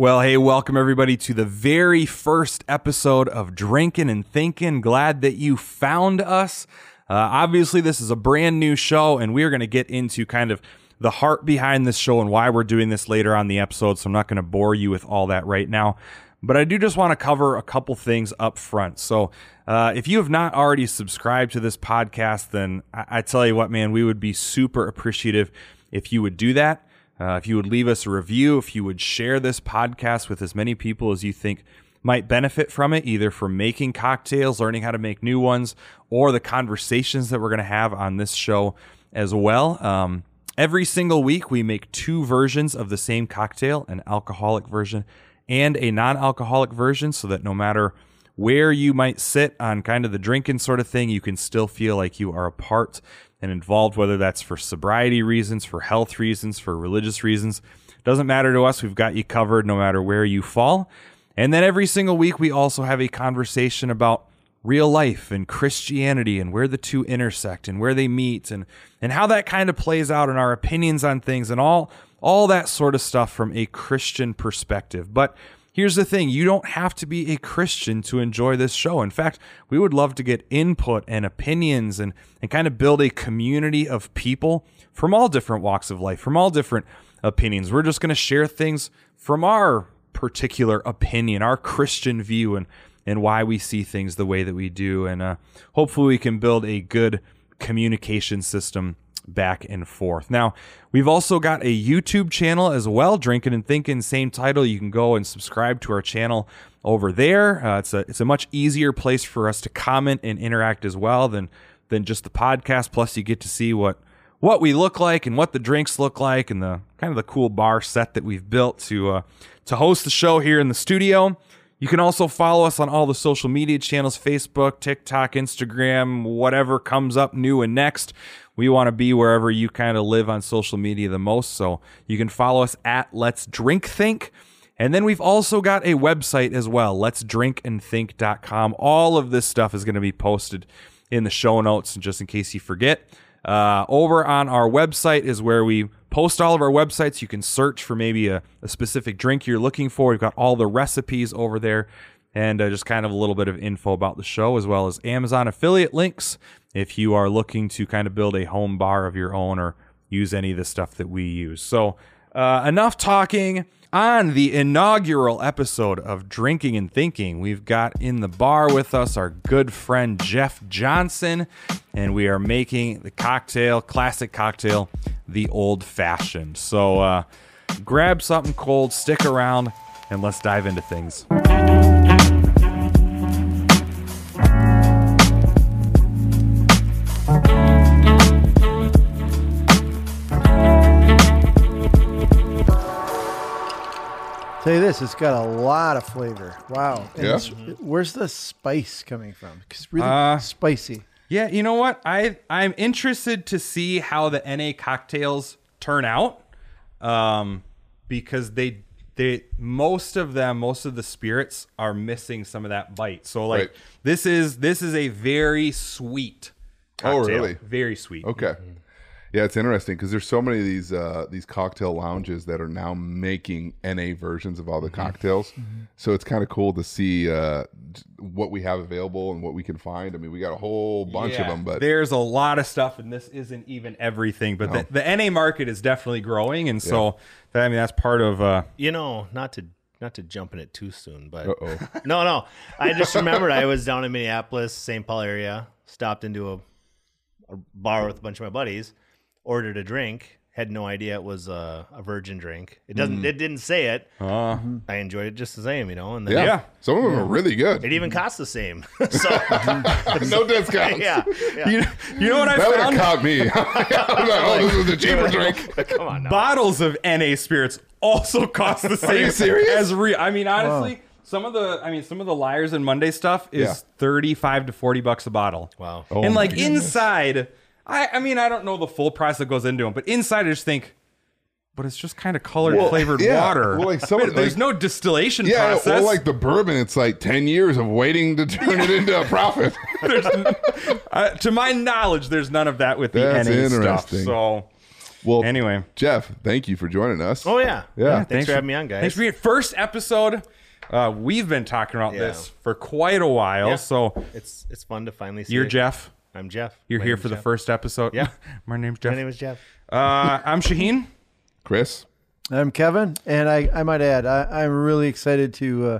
Well, hey, welcome everybody to the very first episode of Drinking and Thinking. Glad that you found us. Uh, obviously, this is a brand new show, and we're going to get into kind of the heart behind this show and why we're doing this later on the episode. So I'm not going to bore you with all that right now. But I do just want to cover a couple things up front. So, uh, if you have not already subscribed to this podcast, then I, I tell you what, man, we would be super appreciative if you would do that. Uh, if you would leave us a review, if you would share this podcast with as many people as you think might benefit from it, either from making cocktails, learning how to make new ones, or the conversations that we're going to have on this show as well. Um, every single week, we make two versions of the same cocktail an alcoholic version and a non alcoholic version, so that no matter where you might sit on kind of the drinking sort of thing, you can still feel like you are a part and involved, whether that's for sobriety reasons, for health reasons, for religious reasons. Doesn't matter to us. We've got you covered no matter where you fall. And then every single week, we also have a conversation about real life and Christianity and where the two intersect and where they meet and, and how that kind of plays out in our opinions on things and all, all that sort of stuff from a Christian perspective. But Here's the thing you don't have to be a Christian to enjoy this show. In fact, we would love to get input and opinions and, and kind of build a community of people from all different walks of life, from all different opinions. We're just going to share things from our particular opinion, our Christian view, and, and why we see things the way that we do. And uh, hopefully, we can build a good communication system back and forth. Now, we've also got a YouTube channel as well, Drinking and Thinking, same title. You can go and subscribe to our channel over there. Uh, it's a it's a much easier place for us to comment and interact as well than than just the podcast. Plus, you get to see what what we look like and what the drinks look like and the kind of the cool bar set that we've built to uh, to host the show here in the studio. You can also follow us on all the social media channels Facebook, TikTok, Instagram, whatever comes up new and next. We want to be wherever you kind of live on social media the most. So you can follow us at Let's Drink Think. And then we've also got a website as well, let's drink and think.com. All of this stuff is going to be posted in the show notes, just in case you forget. Uh, over on our website is where we post all of our websites. You can search for maybe a, a specific drink you're looking for. We've got all the recipes over there and uh, just kind of a little bit of info about the show, as well as Amazon affiliate links if you are looking to kind of build a home bar of your own or use any of the stuff that we use. So, uh, enough talking. On the inaugural episode of Drinking and Thinking, we've got in the bar with us our good friend Jeff Johnson, and we are making the cocktail, classic cocktail, the old fashioned. So, uh, grab something cold, stick around, and let's dive into things. Tell you this, it's got a lot of flavor. Wow. And Yeah? it's- Where's the spice coming from? 'Cause It's really Uh, spicy. Yeah, you know what? I I'm interested to see how the NA cocktails turn out, um, because they they most of them, most of the spirits are missing some of that bite. So like Right. this is this is a very sweet. Oh, really? Very sweet. Okay. Yeah, it's interesting because there's so many of these uh, these cocktail lounges that are now making NA versions of all the cocktails. So it's kind of cool to see uh, what we have available and what we can find. I mean, we got a whole bunch Yeah, of them, but there's a lot of stuff, and this isn't even everything. But the, the NA market is definitely growing, and so that, I mean that's part of. Uh, You know, not to not to jump in it too soon, but Uh-oh. no, no. I just remembered I was down in Minneapolis, St. Paul area, stopped into a, a bar with a bunch of my buddies, ordered a drink, had no idea it was a, a virgin drink. It doesn't. It didn't say it. uh, I enjoyed it just the same, you know. And then yeah, Yeah. some of them are really good. it even costs the same. so no discounts. yeah, yeah. you, you know what I That would found? have caught me. I was like, oh, this is a cheaper drink. Come on now. bottles of NA spirits also cost the same. you serious? As real. I mean, honestly, some of the I mean, some of the Lyre's and Monday stuff is Yeah. thirty-five to forty bucks a bottle. Wow. Oh and my like goodness. inside, I I mean, I don't know the full price that goes into them, but inside, I just think. But it's just kind of colored Well, flavored yeah. water. Well, like some- Wait, there's like- no distillation Yeah, process. well, like the bourbon, it's like ten years of waiting to turn it into a profit. uh, to my knowledge, there's none of that with the That's NA stuff. So, Well, Anyway. Jeff, thank you for joining us. Oh yeah. Yeah. Thanks, for having me on, guys. Thanks for being first episode. Uh, we've been talking about Yeah. this for quite a while. Yeah. So it's it's fun to finally see. you're it. Jeff. I'm Jeff. You're My here name's for the Jeff. first episode. Yeah. My name's Jeff. My name is Jeff. uh, I'm Shaheen. Chris. I'm Kevin, and I, I might add, I, I'm really excited to uh,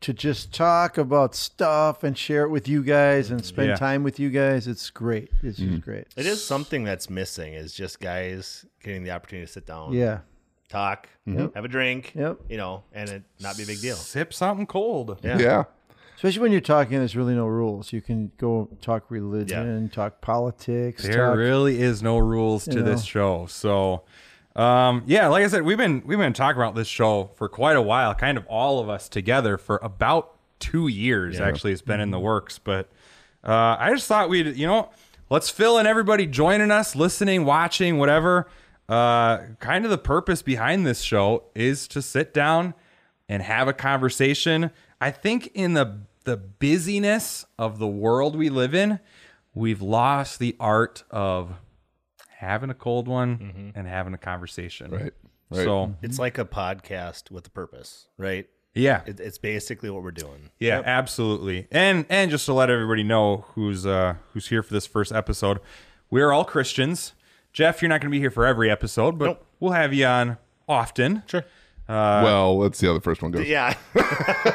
to just talk about stuff and share it with you guys and spend Yeah. time with you guys. It's great. It's Mm-hmm. just great. It is something that's missing. Is just guys getting the opportunity to sit down, Yeah. talk, Mm-hmm. have a drink, Yep. you know, and it not be a big deal. Sip something cold. Yeah. Yeah. Especially when you're talking, there's really no rules. You can go talk religion, talk politics. There talk, really is no rules to You this show. So, um, yeah, like I said, we've been we've been talking about this show for quite a while. Kind of all of us together for about two years. Actually, it's been in the works. But uh, I just thought we'd you know let's fill in everybody joining us, listening, watching, whatever. Uh, kind of the purpose behind this show is to sit down and have a conversation. I think in the the busyness of the world we live in, we've lost the art of having a cold one and having a conversation. Right. Right. So It's like a podcast with a purpose, right? yeah, It, it's basically what we're doing. yeah, absolutely. And and just to let everybody know who's uh who's here for this first episode, we're all Christians. Jeff, you're not going to be here for every episode, but Nope. we'll have you on often. Sure. Well, let's see how the first one goes. Yeah.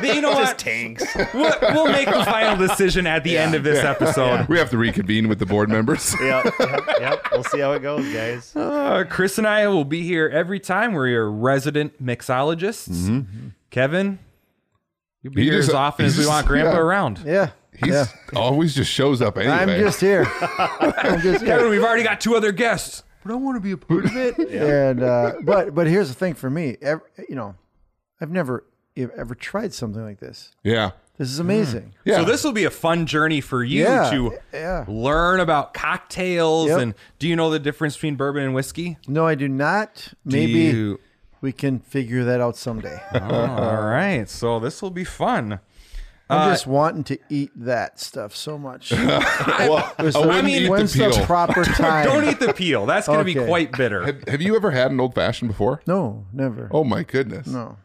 You know Just what? tanks. We'll, we'll make the final decision at the end of this episode. We have to reconvene with the board members. yep, yep, yep. We'll see how it goes, guys. Uh, Chris and I will be here every time. We're your resident mixologists. Kevin, you'll be He here just- as often as we just- want Grandpa yeah. around. Yeah. He's yeah. always just shows up anyway. I'm just here. I'm just here. Kevin, we've already got two other guests. But I want to be a part of it. And uh, but but here's the thing for me. Ev you know, I've never ever tried something like this. yeah. This is amazing. Yeah. So this will be a fun journey for you Yeah, to yeah. learn about cocktails. Yep. And do you know the difference between bourbon and whiskey? No, I do not. Do Maybe you- we can figure that out someday. Oh, all right. So this will be fun. I'm just wanting to eat that stuff so much. well, When's I the- wouldn't mean, eat when's the the, peel. proper time? Don't eat the peel. That's going to be quite bitter. Have, have you ever had an old fashioned before? No, never. Oh my goodness. No.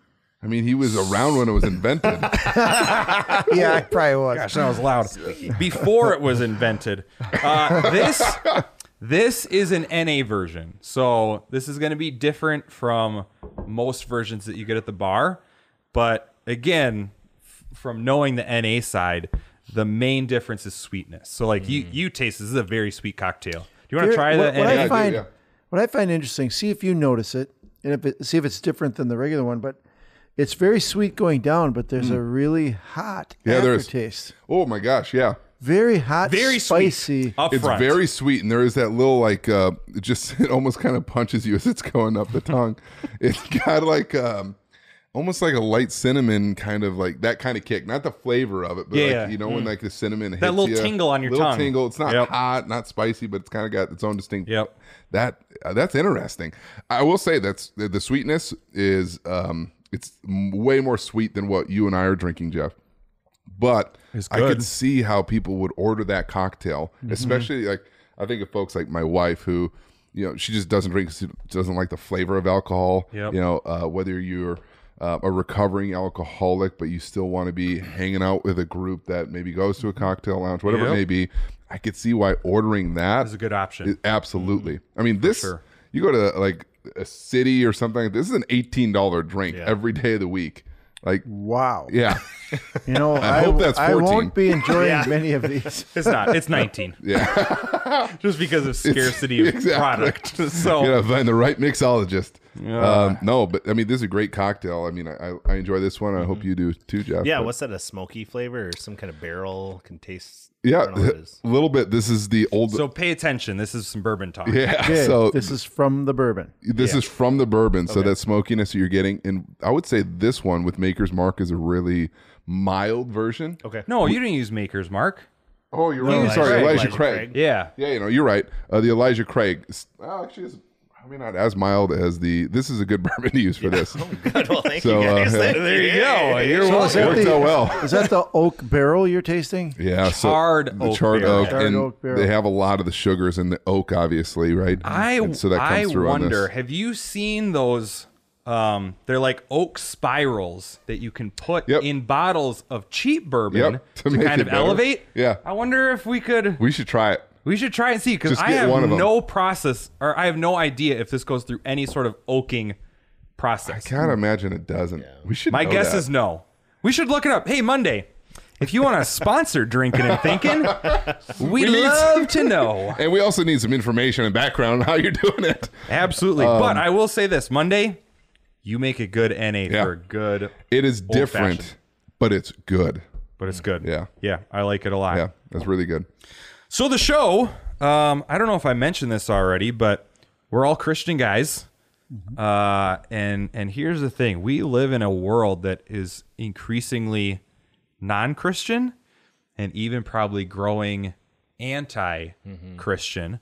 I mean, he was around when it was invented. Yeah, I probably was. Gosh, that was loud. Before it was invented. Uh, this this is an NA version, so this is going to be different from most versions that you get at the bar. But again, f- from knowing the NA side, the main difference is sweetness. So like you you taste this is a very sweet cocktail. Do you want to try what, the what NA? I I do, find yeah. what I find interesting. See if you notice it, and if it, see if it's different than the regular one. But it's very sweet going down, but there's a really hot. Yeah, there is. aftertaste. oh my gosh, yeah. Very hot, very spicy. sweet It's front. very sweet, and there is that little like uh, it just it almost kind of punches you as it's going up the tongue. it's got like um, almost like a light cinnamon kind of like that kind of kick, not the flavor of it, but Yeah, like, you know when like the cinnamon hits That little ya, tingle on your little tongue. tingle. It's not Yep. hot, not spicy, but it's kind of got its own distinct. Yep. That uh, that's interesting. I will say that's the, sweetness is um, it's way more sweet than what you and I are drinking, Jeff. But I could see how people would order that cocktail, Mm-hmm. especially like I think of folks like my wife who, you know, she just doesn't drink. she doesn't like the flavor of alcohol. Yep. You know, uh, whether you're uh, a recovering alcoholic, but you still want to be hanging out with a group that maybe goes to a cocktail lounge, whatever Yep. it may be. I could see why ordering that is a good option. it- absolutely. I mean, this sure. you go to like a city or something. This is an eighteen dollar drink Yeah. every day of the week. Like, Wow. yeah, You know, I, hope that's 14. I won't be enjoying many of these. it's not. It's 19. yeah. Just because of scarcity of exactly. product. So you gotta find the right mixologist. Yeah. Um, no, but I mean, this is a great cocktail. I mean, I, I, I enjoy this one. I Mm-hmm. hope you do too, Jeff. Yeah, But- what's that? A smoky flavor or some kind of barrel can taste? Yeah, I don't know what it is. a little bit. This is the old. so pay attention. This is some bourbon talk. yeah. Good. So this is from the bourbon. This Yeah. is from the bourbon, so that smokiness that you're getting, and I would say this one with Maker's Mark is a really mild version. Okay. No, you didn't use Maker's Mark. Oh, you're right. Sorry, Elijah Elijah, Elijah Craig. Craig. Yeah. Yeah, you know, you're right. Uh, the Elijah Craig. s- Oh, actually, it's I mean, not as mild as the. This is a good bourbon to use for this. Oh, Good. Well, thank So, you uh, guys. yeah. There you go. You're So is that Worked the- out well. Is that the oak barrel you're tasting? Yeah, Charred so the oak charred barrel. oak, Charred and oak barrel. they have a lot of the sugars in the oak, obviously, right? I And so that comes I through on wonder. this. Have you seen those? Um, they're like oak spirals that you can put Yep. in bottles of cheap bourbon Yep, to to, kind of better. elevate. Yeah. I wonder if we could. We should try it. We should try and see because Just I get have one of 'em. no process or I have no idea if this goes through any sort of oaking process. I can't imagine it doesn't. We should. My know guess that. is no. We should look it up. Hey, Monday, if you want to sponsor drinking and thinking, we'd need- love to know. And we also need some information and background on how you're doing it. Absolutely. Um, but I will say this Monday, you make a good NA Yeah. for good, It is different, Old-fashioned. but it's good. but it's good. Yeah. Yeah. I like it a lot. Yeah, that's really good. So the show, um, I don't know if I mentioned this already, but we're all Christian guys. Uh, and and here's the thing: we live in a world that is increasingly non-Christian, and even probably growing anti-Christian.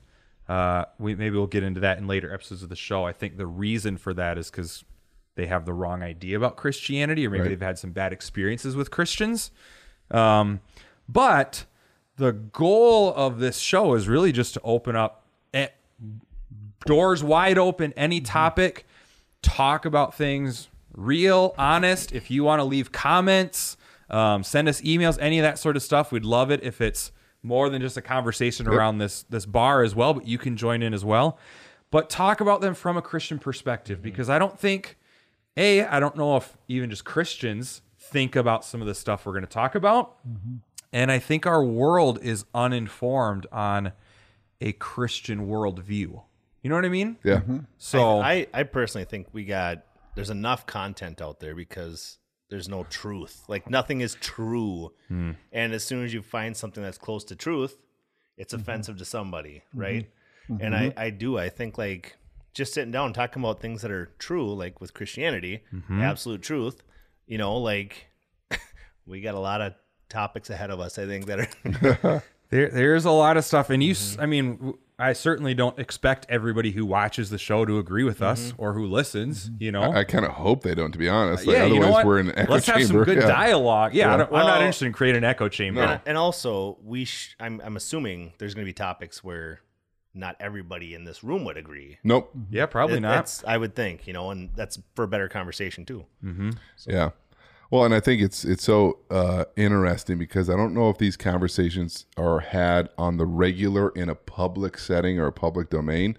Uh, we maybe we'll get into that in later episodes of the show. I think the reason for that is because they have the wrong idea about Christianity, or maybe Right. they've had some bad experiences with Christians. Um, but the goal of this show is really just to open up eh, doors wide open, any topic, talk about things real, honest. If you want to leave comments, um, send us emails, any of that sort of stuff. We'd love it if it's more than just a conversation around this this bar as well, but you can join in as well. But talk about them from a Christian perspective because I don't think a I don't know if even just Christians think about some of the stuff we're going to talk about. And I think our world is uninformed on a Christian worldview. You know what I mean? Yeah. So I, I personally think we got there's enough content out there because there's no truth. Like nothing is true. Hmm. And as soon as you find something that's close to truth, it's Mm-hmm. offensive to somebody, right? And I, I do. I think like just sitting down talking about things that are true, like with Christianity, Mm-hmm. absolute truth, you know, like we got a lot of topics ahead of us, I think, that are there there's a lot of stuff and you mm-hmm. I mean I certainly don't expect everybody who watches the show to agree with us mm-hmm. or who listens, mm-hmm. you know. I, kind of hope they don't, to be honest. Like, yeah, otherwise, you know what? we're in an echo Let's have some good Yeah. dialogue. Yeah, I don't, I'm not interested in creating an echo chamber. and, and also we sh- I'm, I'm assuming there's going to be topics where not everybody in this room would agree Nope. Yeah, probably It- not. That's I would think, you know, and that's for a better conversation too. Yeah. Well, and I think it's it's so uh, interesting because I don't know if these conversations are had on the regular in a public setting or a public domain.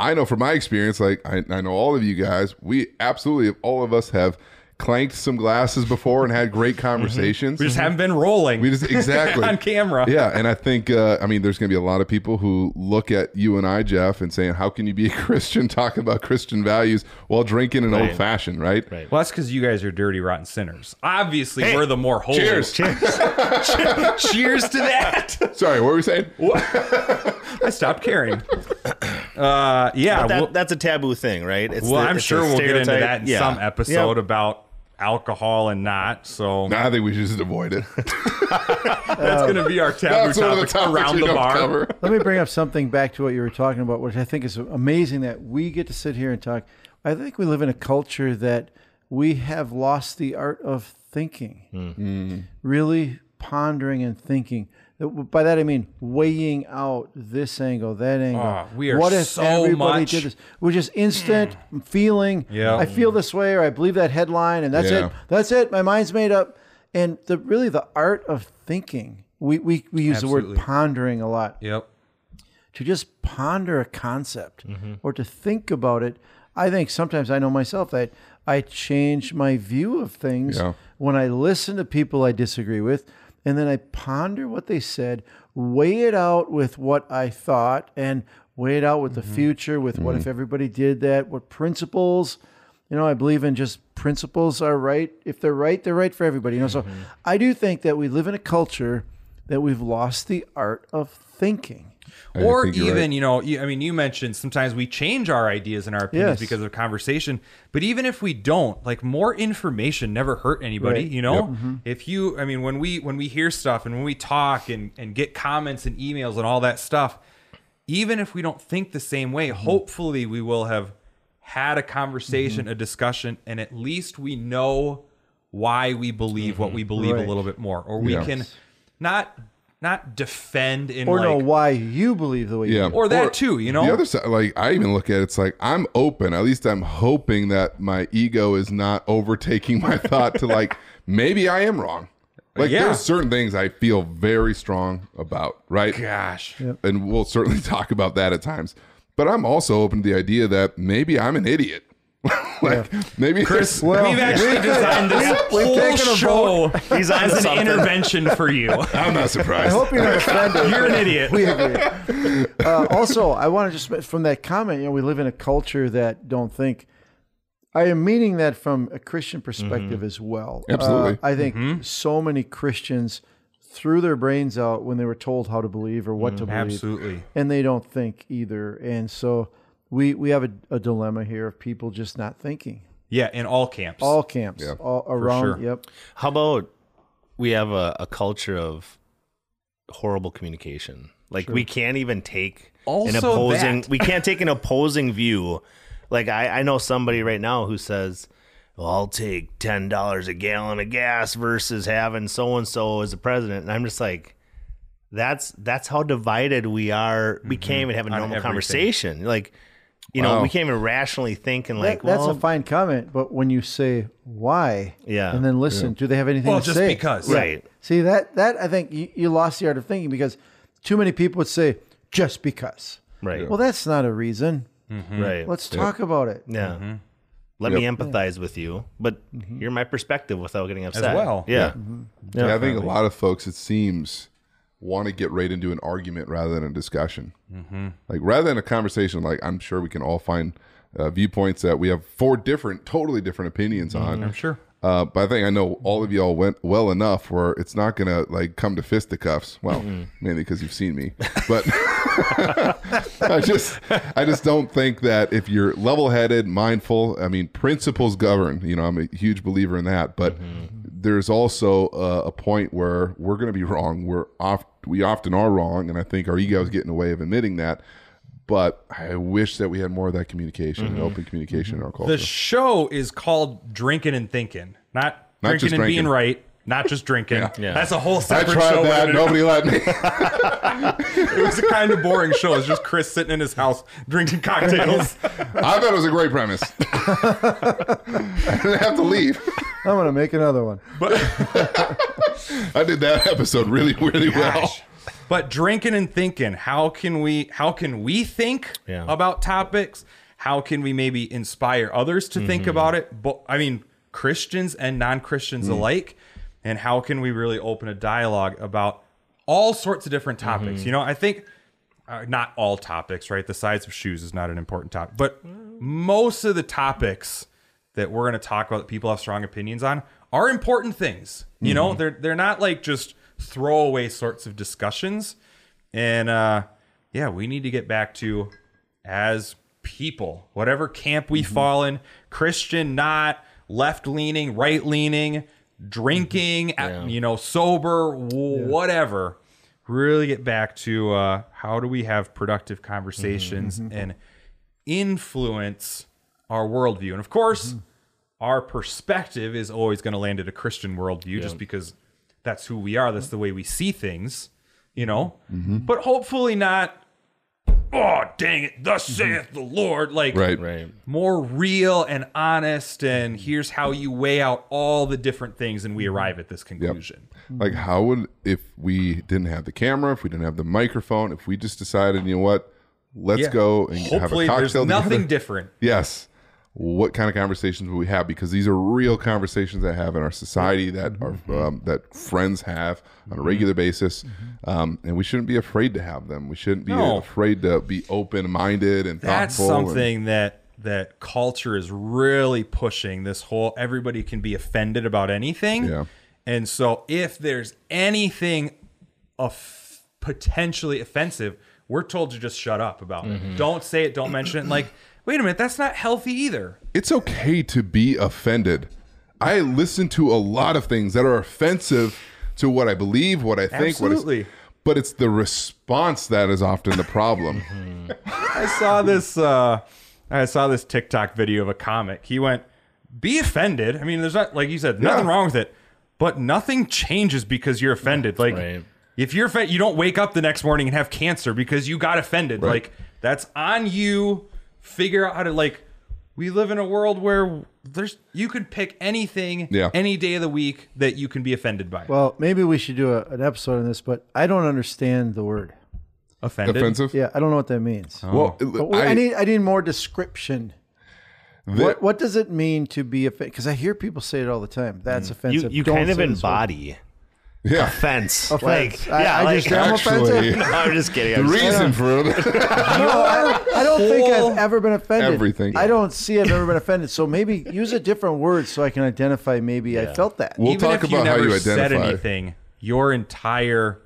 I know from my experience, like I, I know all of you guys, we absolutely all of us have clanked some glasses before and had great conversations. we just haven't been rolling. We just exactly on camera. Yeah, and I think uh, I mean there's going to be a lot of people who look at you and I, Jeff, and saying, "How can you be a Christian talking about Christian values while drinking an old fashioned?" Right? Right. Well, that's because you guys are dirty, rotten sinners. Obviously, Hey, we're the more holy. Cheers. Cheers cheers to that. Sorry, what were we saying? I stopped caring. Uh, yeah. That, well, that's a taboo thing, right? It's well, the- I'm it's sure we'll get into that in Yeah. some episode Yep. about alcohol and not. So Nah, I think we should just avoid it. that's going to be our taboo That's one of the topic topics around we the don't bar. cover. Let me bring up something back to what you were talking about, which I think is amazing that we get to sit here and talk. I think we live in a culture that we have lost the art of thinking, mm. really pondering and thinking. By that I mean weighing out this angle, that ah, angle. Oh, we are what if so everybody much- did this? We're just instant mm. feeling. Yeah. I feel this way, or I believe that headline, and that's Yeah. it. That's it. My mind's made up. And the really the art of thinking. We we, we use the Absolutely. word pondering a lot Yep. to just ponder a concept mm-hmm. or to think about it. I think sometimes I know myself that I change my view of things Yeah. when I listen to people I disagree with and then I ponder what they said, weigh it out with what I thought and weigh it out with the mm-hmm. future with what if mm-hmm. everybody did that, what principles you know, I believe in just principles are right. If they're right, they're right for everybody. You know, so mm-hmm. I do think that we live in a culture that we've lost the art of thinking. I or even right. you know you, i mean you mentioned sometimes we change our ideas and our opinions Yes. because of conversation but even if we don't like more information never hurt anybody Right. you know Yep. Mm-hmm. if you i mean when we when we hear stuff and when we talk and and get comments and emails and all that stuff even if we don't think the same way, mm-hmm. hopefully we will have had a conversation, mm-hmm. a discussion, and at least we know why we believe what we believe a little bit more, or we Yeah. can not not defend in or like know why you believe the way Yeah. you do. or that too, you know. The other side, like I even look at it, it's like I'm open. At least I'm hoping that my ego is not overtaking my thought to like maybe I am wrong. Like Yeah. there's certain things I feel very strong about, right? Gosh, And we'll certainly talk about that at times. But I'm also open to the idea that maybe I'm an idiot. like maybe Chris, Well, we've actually designed this We've whole taken a show He's onto as an intervention for you. I'm not surprised. I surprised. hope you're not offended. You're an idiot. we agree. Uh, also, I want to just from that comment. You know, we live in a culture that don't think. I am meaning that from a Christian perspective as well. Absolutely. Uh, I think so many Christians threw their brains out when they were told how to believe or what to believe, Absolutely. and they don't think either. And so we we have a, a dilemma here of people just not thinking. Yeah, in all camps. All camps, Yeah. all around. sure. Yep. How about we have a, a culture of horrible communication? Like we can't even take an opposing. that. We can't take an opposing view. Like I, I know somebody right now who says, well, "I'll take ten dollars a gallon of gas versus having so and so as a president," and I'm just like. That's that's how divided we are. We can't mm-hmm. even have a normal conversation. Like, you know, we can't even rationally think and like, That- that's well, a fine comment, but when you say why, Yeah. and then listen, do they have anything Well, to just say? because. right? See that that I think you, you lost the art of thinking because too many people would say just because. Right. Well, that's not a reason. Mm-hmm. right. Let's talk about it. Yeah. Mm-hmm. Let me empathize with you, but mm-hmm. hear my perspective without getting upset. well. Yeah. Yeah, mm-hmm. I think a lot of folks, it seems, want to get right into an argument rather than a discussion. Mm-hmm. Like rather than a conversation, like I'm sure we can all find uh, viewpoints that we have four different, totally different opinions on. I'm sure. Uh, but I think I know all of y'all went well enough where it's not gonna like come to fisticuffs. Well, mainly because you've seen me, but I just I just don't think that if you're level-headed, mindful, I mean, principles govern. You know, I'm a huge believer in that. But there's also a, a point where we're gonna be wrong. We're off. We often are wrong, and I think our egos get in the way of admitting that. But I wish that we had more of that communication and mm-hmm. open communication in our culture. The show is called Drinking and Thinking, not, Not drinking and being right, not just drinking. Yeah. That's a whole I separate tried show. that. Nobody let me. It was a kind of boring show. It's just Chris sitting in his house drinking cocktails. I thought it was a great premise. I didn't have to leave. I'm gonna make another one. But I did that episode really, really well. But drinking and thinking, how can we how can we think Yeah. about topics? How can we maybe inspire others to think mm-hmm. about it? But I mean, Christians and non-Christians mm. alike. And how can we really open a dialogue about all sorts of different topics? Mm-hmm. You know, I think uh, not all topics, right? The size of shoes is not an important topic, but most of the topics that we're going to talk about that people have strong opinions on are important things. You know, mm-hmm. they're they're not like just throwaway sorts of discussions. And uh yeah, we need to get back to as people, whatever camp we mm-hmm. fall in, Christian, not left leaning, right leaning, drinking, mm-hmm. at- you know, sober, w- whatever. Really get back to uh, how do we have productive conversations and influence our worldview. And of course, mm-hmm. our perspective is always going to land at a Christian worldview just because that's who we are. That's the way we see things, you know? Mm-hmm. But hopefully not, oh, dang it, thus mm-hmm. saith the Lord. Like, Right. Right. more real and honest. And here's how you weigh out all the different things and we arrive at this conclusion. Like, how would if we didn't have the camera, if we didn't have the microphone, if we just decided, you know what, let's Yeah. go and have a cocktail there's nothing together? different. Yes. What kind of conversations will we have? Because these are real conversations that have in our society that Mm-hmm. our um, that friends have on a regular basis, um, and we shouldn't be afraid to have them. We shouldn't be Mm-hmm. No. afraid to be open minded and That's thoughtful. and- something that that culture is really pushing. This whole everybody can be offended about anything. Yeah. And so if there's anything of potentially offensive, we're told to just shut up about Mm-hmm. it. Don't say it, don't mention it. And like, wait a minute, that's not healthy either. it's okay to be offended. I listen to a lot of things that are offensive to what I believe, what I think, Absolutely. is, but it's the response that is often the problem. I saw this. Uh, I saw this TikTok video of a comic. He went, "Be offended." I mean, there's not like you said, nothing Yeah. wrong with it, but nothing changes because you're offended. Like Right. if you're offended, you don't wake up the next morning and have cancer because you got offended. Right. Like that's on you. Figure out how to like. We live in a world where there's you could pick anything Yeah. any day of the week that you can be offended by. Well, maybe we should do a, an episode on this, but I don't understand the word. offended. Offensive? Yeah, I don't know what that means. Oh. Well, But I, need I need more description. the- What what does it mean to be offended? Because I hear people say it all the time. That's mm. You offensive. you Don't kind of say this word. embody yeah. offense. Offense. Like, I- yeah, I like, just am offensive. No, I'm just kidding. the I'm just- reason for No, I, I don't think I've ever been offended. Everything. I don't see I've ever been offended. So maybe use a different word so I can identify. Maybe I felt that. We'll Even talk if you about how never you said anything, your entire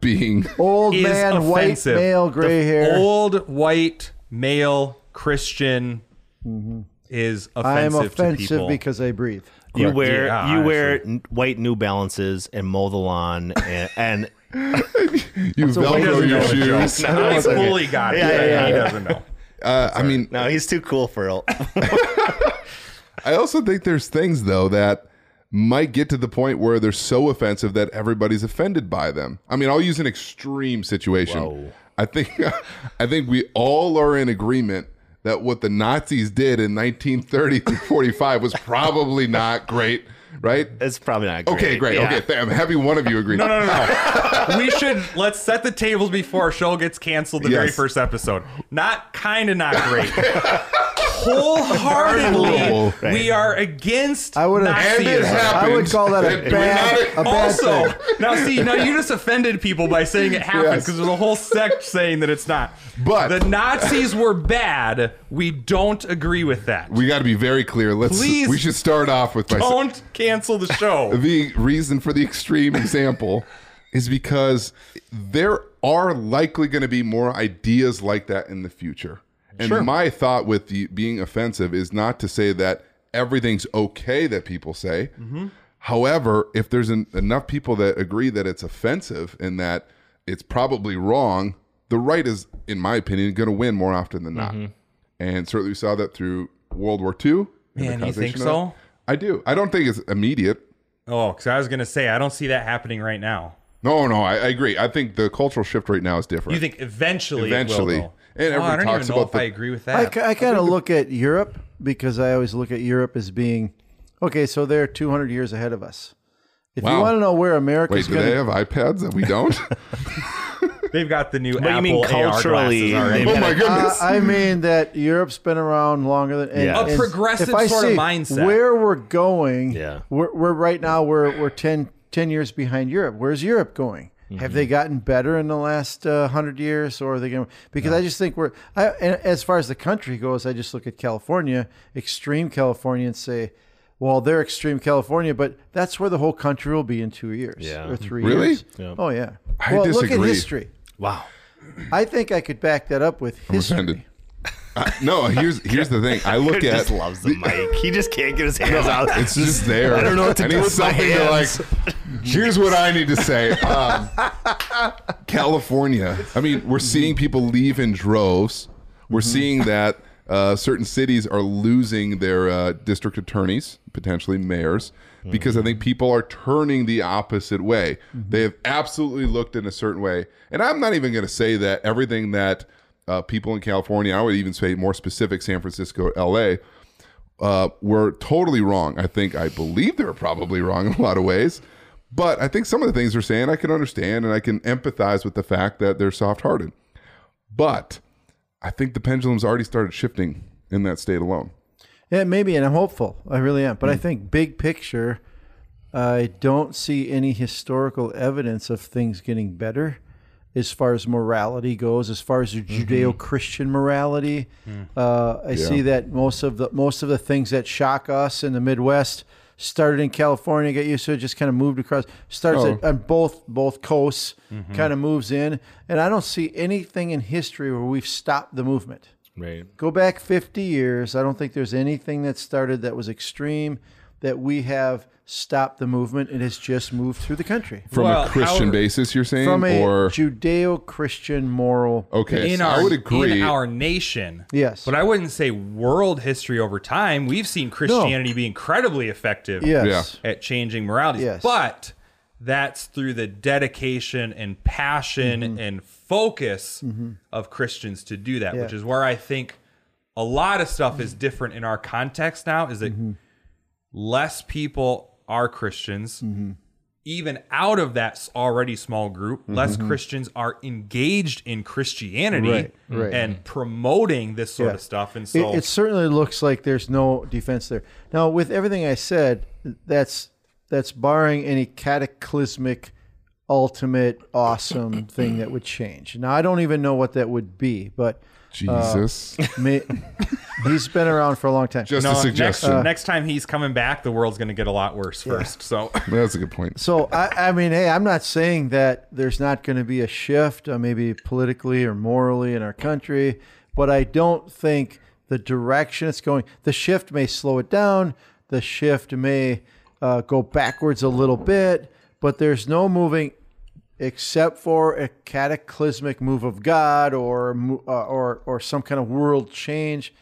being. Old is man, white male, gray The hair. Old white male Christian mm-hmm. is offensive. I am offensive, to people. because I breathe. You wear Yeah, you wear honestly. n- white New Balances and mow the lawn and, and You a Velcro your know a shoes. I it's okay. fully got it. Yeah, yeah, Yeah, he doesn't know. Uh, I mean, no, he's too cool for it. I also think there's things though that might get to the point where they're so offensive that everybody's offended by them. I mean, I'll use an extreme situation. Whoa. I think I think we all are in agreement that what the Nazis did in 1930 through 45 was probably not great, right? It's probably not great. Okay, great. Yeah. Okay, th- I'm happy one of you agreed. No, no, no, no. we should let's set the tables before our show gets canceled. The very first episode, not kind of not great. Wholeheartedly, Right. we are against I would've- And it Nazism. happened. I would call that a And bad, not- a bad also, thing. now see, now you just offended people by saying it happened Yes. because there's a whole sect saying that it's not. But- the Nazis were bad. We don't agree with that. We got to be very clear. Let's. Please we should start off with my. don't cancel the show. the reason for the extreme example is because there are likely going to be more ideas like that in the future. And my thought with the being offensive is not to say that everything's okay that people say. Mm-hmm. However, if there's en- enough people that agree that it's offensive and that it's probably wrong, the right is, in my opinion, going to win more often than not. Mm-hmm. And certainly we saw that through World War II. Man, you think so? I do. I don't think it's immediate. Oh, because I was gonna say I don't see that happening right now. No, no, I, I agree. I think the cultural shift right now is different. You think eventually? Eventually. It will. And Oh, I everybody don't talks even know about if the- I agree with that. ki- I kind of look at Europe because I always look at Europe as being okay. So they're 200 years ahead of us. If you want to know where Wait, America's do going they have iPads that we don't? They've got the new But you Apple mean AR culturally, glasses oh my uh, goodness. I mean that Europe's been around longer than and, Yeah. A and progressive if I sort of mindset. Where we're going, Yeah. we're, we're right now we're we're 10, 10 years behind Europe. Where's Europe going? Have Mm-hmm. they gotten better in the last uh, hundred years, or are they going? Because I just think we're. I, and as far as the country goes, I just look at California, extreme California, and say, well, they're extreme California, but that's where the whole country will be in two years Yeah. or three Really? years. Yeah. Oh yeah. I well, look at history. Wow. I think I could back that up with history. I- no, here's here's the thing. I look at just loves the mic. He just can't get his hands out. it's just there. I don't know what to I do need with my hands. like. Here's what I need to say. Um, California. I mean, we're seeing people leave in droves. We're seeing that uh, certain cities are losing their uh, district attorneys, potentially mayors, because I think people are turning the opposite way. They have absolutely looked in a certain way, and I'm not even going to say that everything that uh, people in California, I would even say more specific, San Francisco, L.A uh, were totally wrong. I think I believe they were probably wrong in a lot of ways, but I think some of the things they're saying I can understand and I can empathize with the fact that they're soft-hearted. But I think the pendulum's already started shifting in that state alone. Yeah, maybe, and I'm hopeful. I really am. But Hmm. I think big picture, I don't see any historical evidence of things getting better as far as morality goes, as far as the Mm-hmm. Judeo-Christian morality. Uh, I see that most of the most of the things that shock us in the Midwest started in California, get used to it, just kind of moved across. Starts Oh. at, on both both coasts, Mm-hmm. kind of moves in, and I don't see anything in history where we've stopped the movement. Right. Go back 50 years. I don't think there's anything that started that was extreme that we have stopped the movement. It has just moved through the country From Well, a Christian how- basis, you're saying, from a or Judeo-Christian moral. okay, in so our I would agree. in our nation. Yes. But I wouldn't say world history over time. We've seen Christianity be incredibly effective Yes. at changing morality. Yes. But that's through the dedication and passion Mm-hmm. and focus of Christians to do that, which is where I think a lot of stuff is different in our context now is that Mm-hmm. less people are Christians. Mm-hmm. Even out of that already small group, less Mm-hmm. Christians are engaged in Christianity Right, right. and promoting this sort Yeah. of stuff. And It, so, it certainly looks like there's no defense there. Now, with everything I said, that's that's barring any cataclysmic, ultimate, awesome thing that would change. Now, I don't even know what that would be, but Jesus, may, he's been around for a long time. just no, a next, suggestion. next time he's coming back, the world's going to get a lot worse first. So, That's a good point. So I, I mean, hey, I'm not saying that there's not going to be a shift, uh, maybe politically or morally in our country, but I don't think the direction it's going. The shift may slow it down. The shift may uh, go backwards a little bit, but there's no moving except for a cataclysmic move of God or uh, or or some kind of world change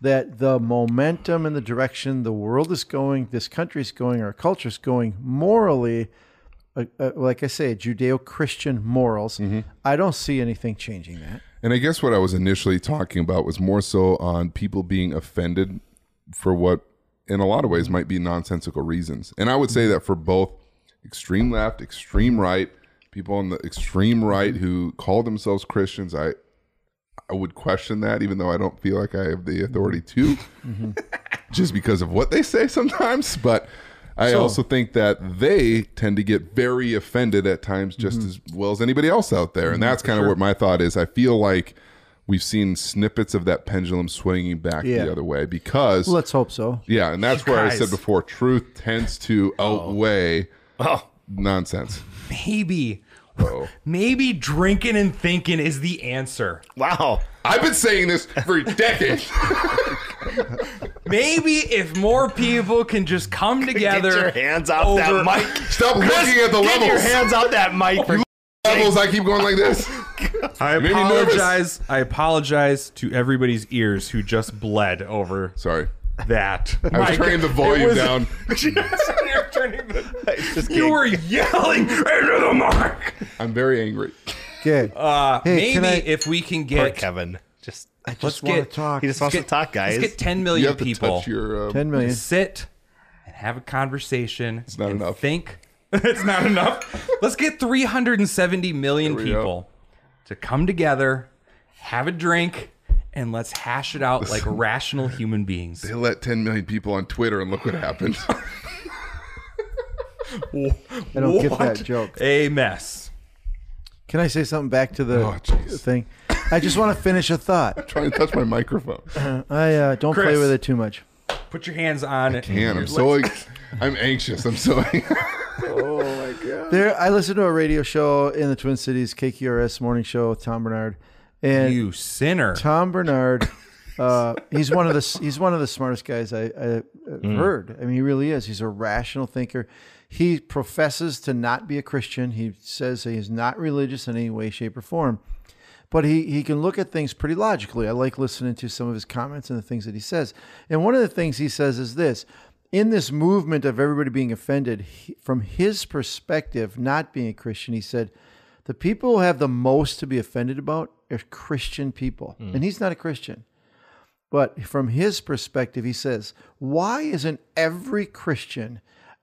that the momentum and the direction the world is going, this country is going, our culture is going morally, uh, uh, like I say, Judeo Christian morals, I don't see anything changing that. And I guess what I was initially talking about was more so on people being offended for what, in a lot of ways, might be nonsensical reasons. And I would say that for both extreme left, extreme right, people on the extreme mm-hmm. right who call themselves Christians, I I would question that, even though I don't feel like I have the mm-hmm. authority to, mm-hmm. just because of what they say sometimes. But I also think that they tend to get very offended at times, just as well as anybody else out there. And that's kind of what my thought is. I feel like we've seen snippets of that pendulum swinging back Yeah. the other way because, Let's hope so. yeah, and that's where I said before, truth tends to oh. outweigh Oh, nonsense. Maybe, maybe drinking and thinking is the answer. wow. I've been saying this for decades. Maybe if more people can just come together. Get your hands off over- that mic. Stop looking at the Get levels. your hands off that mic. For levels. I keep going like this. I Made me nervous. apologize. I apologize to everybody's ears who just bled over Sorry. that. I was turning the volume down. You're turning the- you were yelling into the mark. I'm very angry. Okay. Uh, Hey, maybe I- if we can Poor get Kevin. Just I let's just want get- to talk. he just wants get- to talk, guys. let's get 10 You million have to people touch your. Uh, 10 million. to sit and have a conversation. It's not enough. Think it's not enough. Let's get 370 million There we go. people to come together, have a drink, and let's hash it out like rational human beings. They let 10 million people on Twitter, and look what happened. I don't get that joke. A mess. Can I say something back to the Oh, jeez. thing? I just want to finish a thought. Trying to touch my microphone. I uh, don't play Chris. with it too much. Put your hands on it. Man, I'm so. Like, I'm anxious. I'm so. Oh my god. There, I listened to a radio show in the Twin Cities, KQRS morning show with Tom Barnard, and You sinner. Tom Barnard, uh, he's one of the he's one of the smartest guys I, I Mm. have heard. I mean, he really is. He's a rational thinker. He professes to not be a Christian. He says he is not religious in any way, shape, or form. But he, he can look at things pretty logically. I like listening to some of his comments and the things that he says. And one of the things he says is this in this movement of everybody being offended, he, from his perspective, not being a Christian, he said, the people who have the most to be offended about are Christian people. Hmm. And he's not a Christian. But from his perspective, he says, why isn't every Christian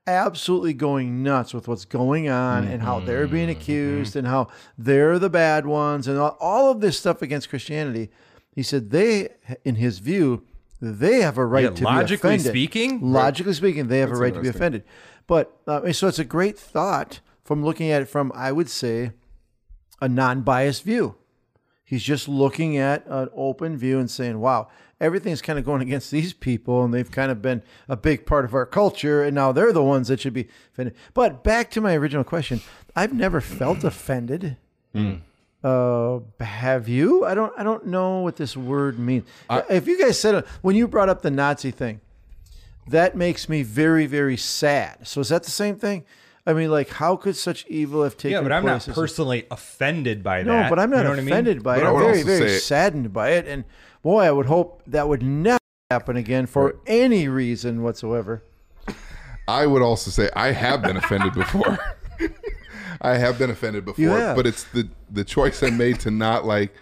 absolutely going nuts with what's going on and how they're being accused and how they're the bad ones and all, all of this stuff against Christianity? He said they, in his view, they have a right Yeah, to logically be offended. speaking? logically speaking, they have a right to be offended. But uh, so it's a great thought from looking at it from, I would say, a non-biased view. He's just looking at an open view and saying, wow, everything's kind of going against these people and they've kind of been a big part of our culture and now they're the ones that should be offended. But back to my original question, I've never felt offended. Uh, have you? I don't. I don't know what this word means. if you guys said it when you brought up the Nazi thing, that makes me very, very sad. So is that the same thing? I mean, like, how could such evil have taken Yeah, but I'm not place? personally offended by that. No, but I'm not You know what I mean? offended by But it. I I'm very, very say- saddened by it. And boy, I would hope that would never happen again for any reason whatsoever. I would also say I have been offended before. I have been offended before, but it's the the choice I made to not like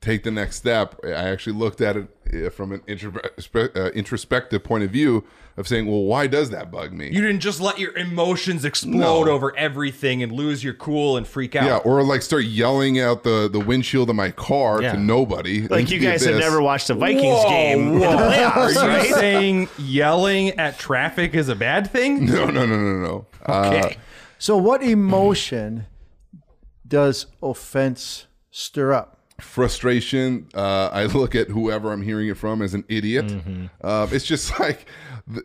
take the next step. I actually looked at it uh, from an uh, introspective point of view of saying, "Well, why does that bug me?" You didn't just let your emotions explode No. over everything and lose your cool and freak out. yeah, or like start yelling out the the windshield of my car Yeah. to nobody. Like you guys have never watched a Vikings Whoa, game in the whoa. playoffs, Are you right? saying yelling at traffic is a bad thing? No, no, no, no, no. Uh, Okay. So, what emotion does offense stir up? frustration. Uh, I look at whoever I'm hearing it from as an idiot. Mm-hmm. Uh, it's just like th-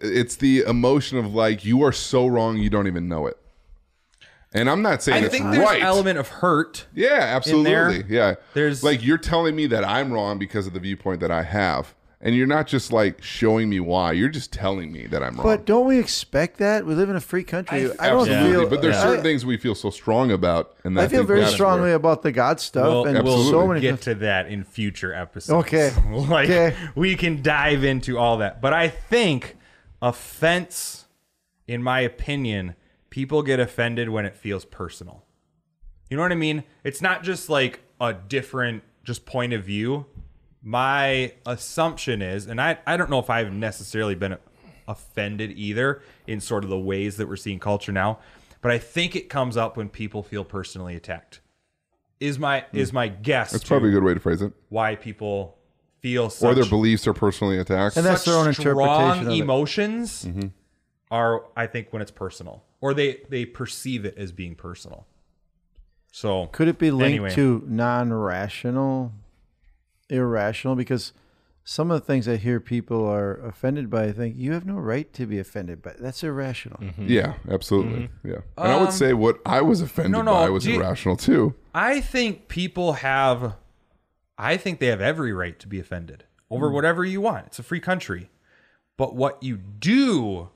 it's the emotion of like you are so wrong you don't even know it. And I'm not saying I it's think there's right. element of hurt. yeah, absolutely. there. Yeah, There's- like you're telling me that I'm wrong because of the viewpoint that I have, and you're not just like showing me why. You're just telling me that I'm wrong. But don't we expect that? We live in a free country. I, don't absolutely. feel. but there's I- certain things we feel so strong about, and I I feel very that's strongly where- about the God stuff, We'll, and we'll so many. get to that in future episodes. Okay. like Okay. we can dive into all that. But I think offense, in my opinion, people get offended when it feels personal. You know what I mean? It's not just like a different just point of view. My assumption is, and I, I don't know if I've necessarily been offended either in sort of the ways that we're seeing culture now, but I think it comes up when people feel personally attacked. Is my hmm. is my guess That's probably a good way to phrase it. why people feel such Or their beliefs are personally attacked. And that's such their own interpretation strong of it. emotions Mm-hmm. are I think when it's personal or they they perceive it as being personal. So Could it be linked Anyway. to non-rational, irrational? Because some of the things I hear people are offended by, I think you have no right to be offended by. That's irrational. Mm-hmm. Yeah, absolutely. Yeah. And I would say what I was offended Um, no, no, by was do you- irrational too. I think people have I think they have every right to be offended over Mm. whatever you want. It's a free country. But what you do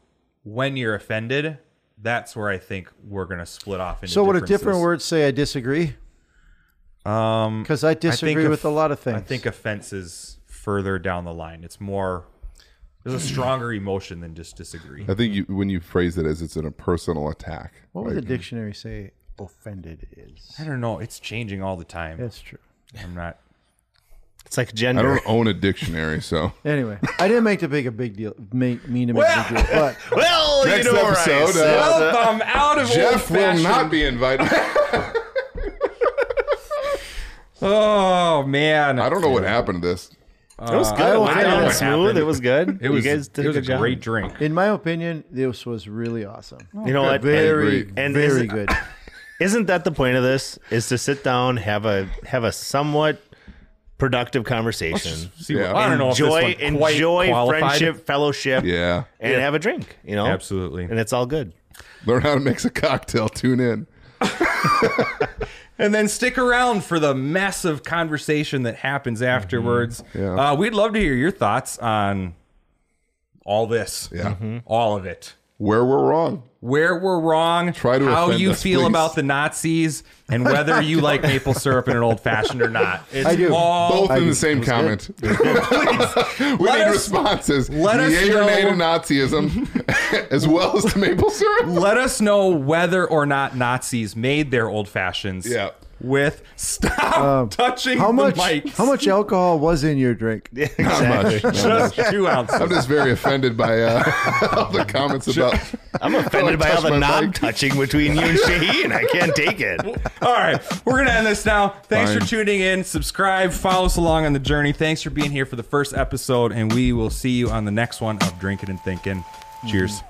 when you're offended, that's where I think we're going to split off into So would a different word say I disagree? Um Because I I disagree think with of- a lot of things. I think offense is further down the line. It's more there's a stronger emotion than just disagree. I think you when you phrase it as it's in a personal attack. what would like- the dictionary say offended is? I don't know. It's changing all the time. That's true. I'm not. It's like gender. I don't own a dictionary, so Anyway, I didn't make the big a big deal. Make mean to make a big deal, but Well, Next you know where I episode, sit. uh, Welcome out of Jeff will old-fashioned- not be invited. Oh man, I don't know what happened to this. It was good. I It will went tell you down what smooth. happened. It was good. It was. you guys did it was a a good job. great drink. in my opinion, this was really awesome. You know what? Very, agree. And very is good. Isn't that the point of this? Is to sit down, have a have a somewhat productive conversation, See, Yeah. I don't know enjoy if this one quite enjoy qualified. friendship, fellowship, Yeah. and have a drink. You know, Absolutely. and it's all good. Learn how to mix a cocktail. Tune in. And then stick around for the massive conversation that happens afterwards. Yeah. Uh, we'd love to hear your thoughts on all this. Yeah. All of it. Where we're wrong. Where we're wrong, Try to how you us, feel please. about the Nazis, and whether you like maple syrup in an old fashioned or not. It's I do. all Both I in do. the same comment. we Let need us- responses. let us Yay or nay to know- Nazism, as well as to maple syrup. Let us know whether or not Nazis made their old fashions. Yeah. With stop touching How much? the mic. How much alcohol was in your drink? Not much. Not. Just two ounces. I'm just very offended by uh, all the comments about. I'm offended by all the my knob mic. touching between you and Shaheen. I can't take it. All right, we're gonna end this now. Thanks for tuning in. Subscribe, follow us along on the journey. Thanks for being here for the first episode, and we will see you on the next one of Drinking and Thinking. Cheers.